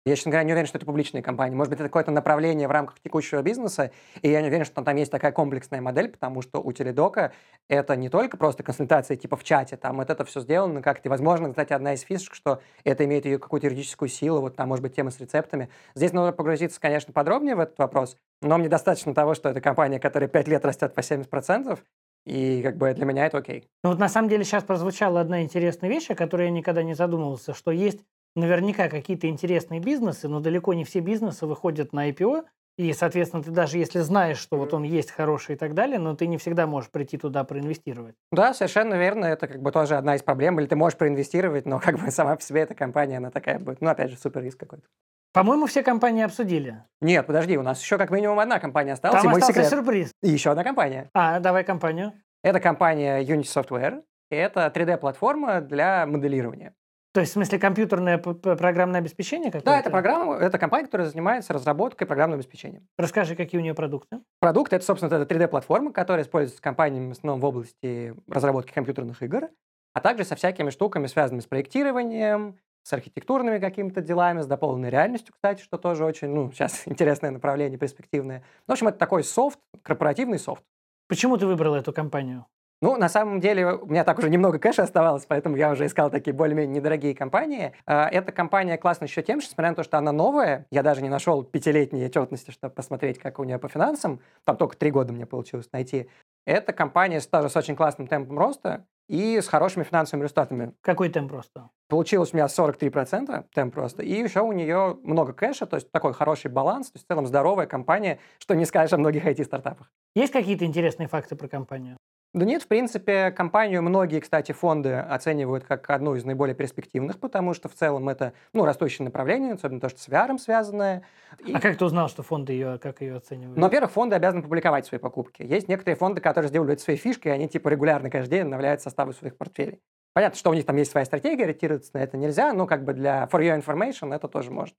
Я, честно говоря, не уверен, что это публичные компании. Может быть, это какое-то направление в рамках текущего бизнеса, и я не уверен, что там есть такая комплексная модель, потому что у Теледока это не только просто консультация типа в чате, там вот это все сделано как-то. Возможно, кстати, одна из фишек, что это имеет ее какую-то юридическую силу, вот там, может быть, тема с рецептами. Здесь нужно погрузиться, конечно, подробнее в этот вопрос, но мне достаточно того, что это компания, которая 5 лет растет по 70%, и как бы для меня это окей. Ну вот на самом деле сейчас прозвучала одна интересная вещь, о которой я никогда не задумывался, что есть наверняка какие-то интересные бизнесы, но далеко не все бизнесы выходят на IPO, и, соответственно, ты даже если знаешь, что вот он есть хороший и так далее, но ты не всегда можешь прийти туда проинвестировать. Да, совершенно верно. Это как бы тоже одна из проблем. Или ты можешь проинвестировать, но как бы сама по себе эта компания, она такая будет. Ну, опять же, супер риск какой-то. По-моему, все компании обсудили. Нет, подожди, у нас еще как минимум одна компания осталась. Там и остался секрет. сюрприз. И еще одна компания. А, давай компанию. Это компания Unity Software. И это 3D-платформа для моделирования. То есть, в смысле, компьютерное программное обеспечение какое-то? Да, это программа, это компания, которая занимается разработкой программного обеспечения. Расскажи, какие у нее продукты? Продукт это, собственно, это 3D-платформа, которая используется компаниями в основном в области разработки компьютерных игр, а также со всякими штуками, связанными с проектированием, с архитектурными какими-то делами, с дополненной реальностью, кстати, что тоже очень, ну, сейчас интересное направление, перспективное. В общем, это такой софт, корпоративный софт. Почему ты выбрал эту компанию? Ну, на самом деле, у меня так уже немного кэша оставалось, поэтому я уже искал такие более-менее недорогие компании. А, эта компания классна еще тем, что, несмотря на то, что она новая, я даже не нашел пятилетней отчетности, чтобы посмотреть, как у нее по финансам, там только три года мне получилось найти. Эта компания тоже с очень классным темпом роста, и с хорошими финансовыми результатами. Какой темп просто? Получилось у меня 43% темп просто, и еще у нее много кэша, то есть такой хороший баланс, то есть в целом здоровая компания, что не скажешь о многих IT-стартапах. Есть какие-то интересные факты про компанию? Да нет, в принципе, компанию многие, кстати, фонды оценивают как одну из наиболее перспективных, потому что в целом это ну, растущее направление, особенно то, что с VR связанное. И... А как ты узнал, что фонды ее, как ее оценивают? Ну, во-первых, фонды обязаны публиковать свои покупки. Есть некоторые фонды, которые сделали это своей фишкой, и они типа регулярно каждый день обновляют составы своих портфелей. Понятно, что у них там есть своя стратегия, ориентироваться на это нельзя, но как бы для for your information это тоже можно.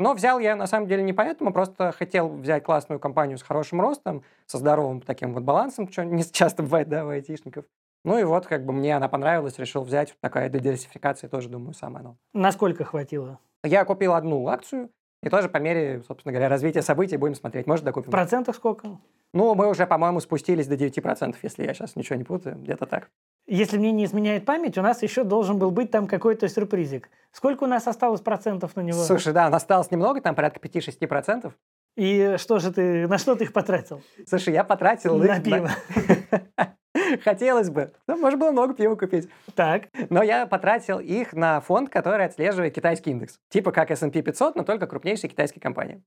Но взял я на самом деле не поэтому, просто хотел взять классную компанию с хорошим ростом, со здоровым таким вот балансом, что не часто бывает, да, у айтишников. Ну и вот, как бы мне она понравилась, решил взять. Такая для диверсификации тоже, думаю, самое оно. Насколько хватило? Я купил одну акцию, и тоже по мере, собственно говоря, развития событий будем смотреть. Может, докупим. Процентов сколько? Ну, мы уже, по-моему, спустились до 9%, если я сейчас ничего не путаю. Где-то так. Если мне не изменяет память, у нас еще должен был быть там какой-то сюрпризик. Сколько у нас осталось процентов на него? Слушай, да, у нас осталось немного, там порядка 5-6%. И что же ты, на что ты их потратил? Слушай, я потратил... На их, пиво. Хотелось бы. Ну, можно было много пива купить. Так. Но я потратил их на фонд, который отслеживает китайский индекс. Типа как S&P 500, но только крупнейшие китайские компании.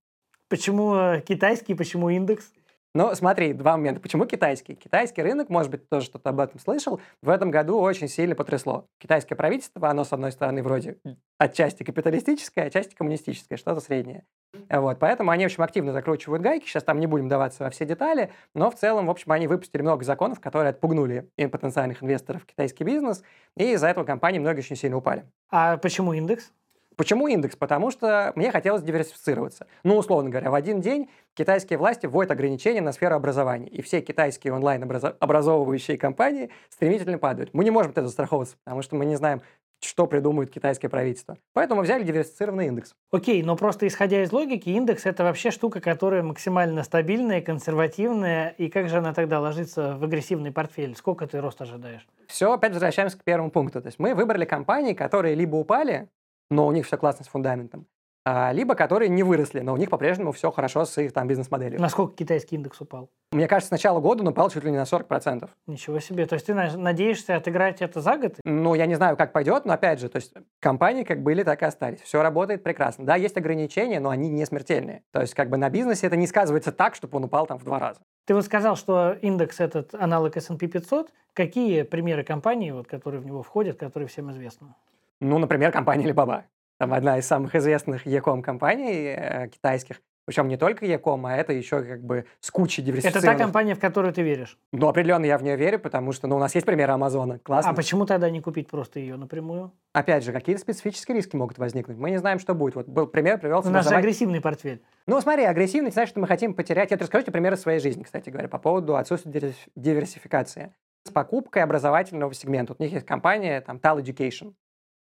Почему э, китайский, почему индекс? Ну, смотри, два момента. Почему китайский? Китайский рынок, может быть, тоже что-то об этом слышал, в этом году очень сильно потрясло. Китайское правительство, оно, с одной стороны, вроде отчасти капиталистическое, отчасти коммунистическое, что-то среднее. Вот, поэтому они, в общем, активно закручивают гайки. Сейчас там не будем даваться во все детали, но в целом, в общем, они выпустили много законов, которые отпугнули потенциальных инвесторов в китайский бизнес, и из-за этого компании многие очень сильно упали. А почему индекс? Почему индекс? Потому что мне хотелось диверсифицироваться. Ну, условно говоря, в один день китайские власти вводят ограничения на сферу образования, и все китайские онлайн-образовывающие компании стремительно падают. Мы не можем этого застраховываться, потому что мы не знаем, что придумает китайское правительство. Поэтому взяли диверсифицированный индекс. Окей, но просто исходя из логики, индекс это вообще штука, которая максимально стабильная, консервативная. И как же она тогда ложится в агрессивный портфель? Сколько ты рост ожидаешь? Все, опять возвращаемся к первому пункту. То есть мы выбрали компании, которые либо упали, но у них все классно с фундаментом, а, либо которые не выросли, но у них по-прежнему все хорошо с их там бизнес-моделью. Насколько китайский индекс упал? Мне кажется, с начала года он упал чуть ли не на 40%. Ничего себе. То есть ты надеешься отыграть это за год? Ну, я не знаю, как пойдет, но опять же, то есть компании как были, так и остались. Все работает прекрасно. Да, есть ограничения, но они не смертельные. То есть как бы на бизнесе это не сказывается так, чтобы он упал там в два раза. Ты вот сказал, что индекс этот аналог S&P 500. Какие примеры компаний, вот, которые в него входят, которые всем известны? Ну, например, компания Alibaba. Там одна из самых известных e-com компаний э, китайских. Причем не только e-com, а это еще как бы с кучей диверсифицированных. Это та компания, в которую ты веришь? Ну, определенно я в нее верю, потому что ну, у нас есть примеры Амазона. Классно. А почему тогда не купить просто ее напрямую? Опять же, какие-то специфические риски могут возникнуть. Мы не знаем, что будет. Вот был пример, привел... У нас же агрессивный портфель. Ну, смотри, агрессивный, значит, что мы хотим потерять. Я расскажу тебе примеры своей жизни, кстати говоря, по поводу отсутствия диверсификации. С покупкой образовательного сегмента. Вот у них есть компания, там, Tal Education.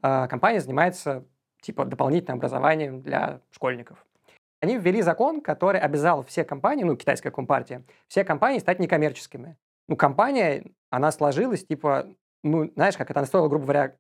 А, компания занимается типа дополнительным образованием для школьников. Они ввели закон, который обязал все компании, ну, китайская компартия, все компании стать некоммерческими. Ну, компания, она сложилась, типа, ну, знаешь, как это, она стоила, грубо говоря,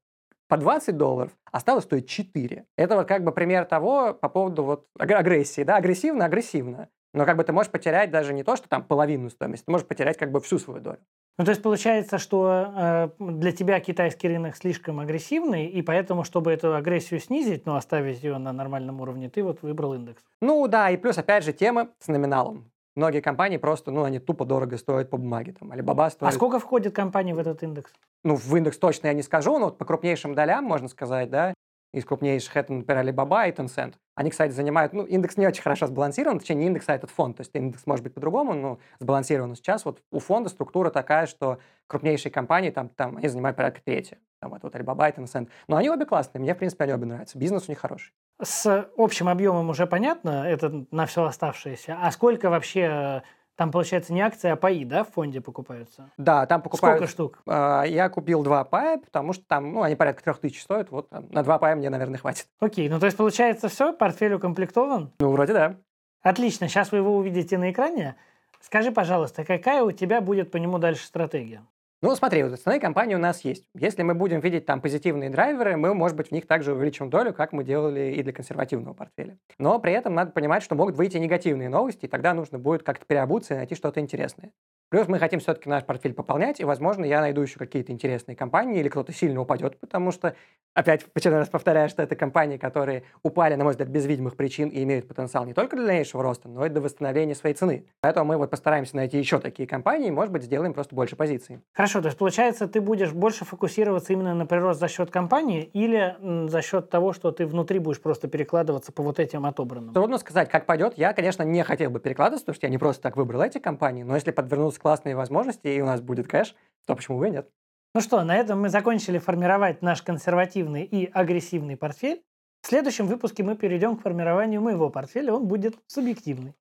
по 20 долларов, а стала стоить 4. Это вот как бы пример того по поводу вот агрессии, да, агрессивно-агрессивно. Но как бы ты можешь потерять даже не то, что там половину стоимости, ты можешь потерять как бы всю свою долю. Ну, то есть получается, что э, для тебя китайский рынок слишком агрессивный, и поэтому, чтобы эту агрессию снизить, но оставить ее на нормальном уровне, ты вот выбрал индекс. Ну да, и плюс, опять же, тема с номиналом. Многие компании просто, ну, они тупо дорого стоят по бумаге. Там, Alibaba стоит... А сколько входит компаний в этот индекс? Ну, в индекс точно я не скажу, но вот по крупнейшим долям, можно сказать, да, из крупнейших, это, например, Alibaba и Tencent. Они, кстати, занимают, ну, индекс не очень хорошо сбалансирован, точнее, не индекс, а этот фонд. То есть индекс может быть по-другому, но сбалансирован. Сейчас вот у фонда структура такая, что крупнейшие компании, там, там они занимают порядка трети. Там это вот Alibaba и Tencent. Но они обе классные, мне, в принципе, они обе нравятся. Бизнес у них хороший. С общим объемом уже понятно, это на все оставшееся. А сколько вообще там, получается, не акции, а паи, да, в фонде покупаются? Да, там покупают... Сколько штук? Э, я купил два пая, потому что там, ну, они порядка трех тысяч стоят, вот на два пая мне, наверное, хватит. Окей, ну то есть, получается, все, портфель укомплектован? Ну, вроде да. Отлично, сейчас вы его увидите на экране. Скажи, пожалуйста, какая у тебя будет по нему дальше стратегия? Ну, смотри, вот основные компании у нас есть. Если мы будем видеть там позитивные драйверы, мы, может быть, в них также увеличим долю, как мы делали и для консервативного портфеля. Но при этом надо понимать, что могут выйти негативные новости, и тогда нужно будет как-то переобуться и найти что-то интересное. Плюс мы хотим все-таки наш портфель пополнять, и, возможно, я найду еще какие-то интересные компании, или кто-то сильно упадет, потому что, опять, в очередной раз повторяю, что это компании, которые упали, на мой взгляд, без видимых причин и имеют потенциал не только для дальнейшего роста, но и до восстановления своей цены. Поэтому мы вот постараемся найти еще такие компании, и, может быть, сделаем просто больше позиций. Хорошо, то есть, получается, ты будешь больше фокусироваться именно на прирост за счет компании или за счет того, что ты внутри будешь просто перекладываться по вот этим отобранным? Трудно сказать, как пойдет. Я, конечно, не хотел бы перекладываться, потому что я не просто так выбрал эти компании, но если подвернутся классные возможности, и у нас будет кэш, то почему бы и нет? Ну что, на этом мы закончили формировать наш консервативный и агрессивный портфель. В следующем выпуске мы перейдем к формированию моего портфеля, он будет субъективный.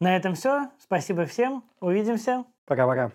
На этом все. Спасибо всем. Увидимся. Пока-пока.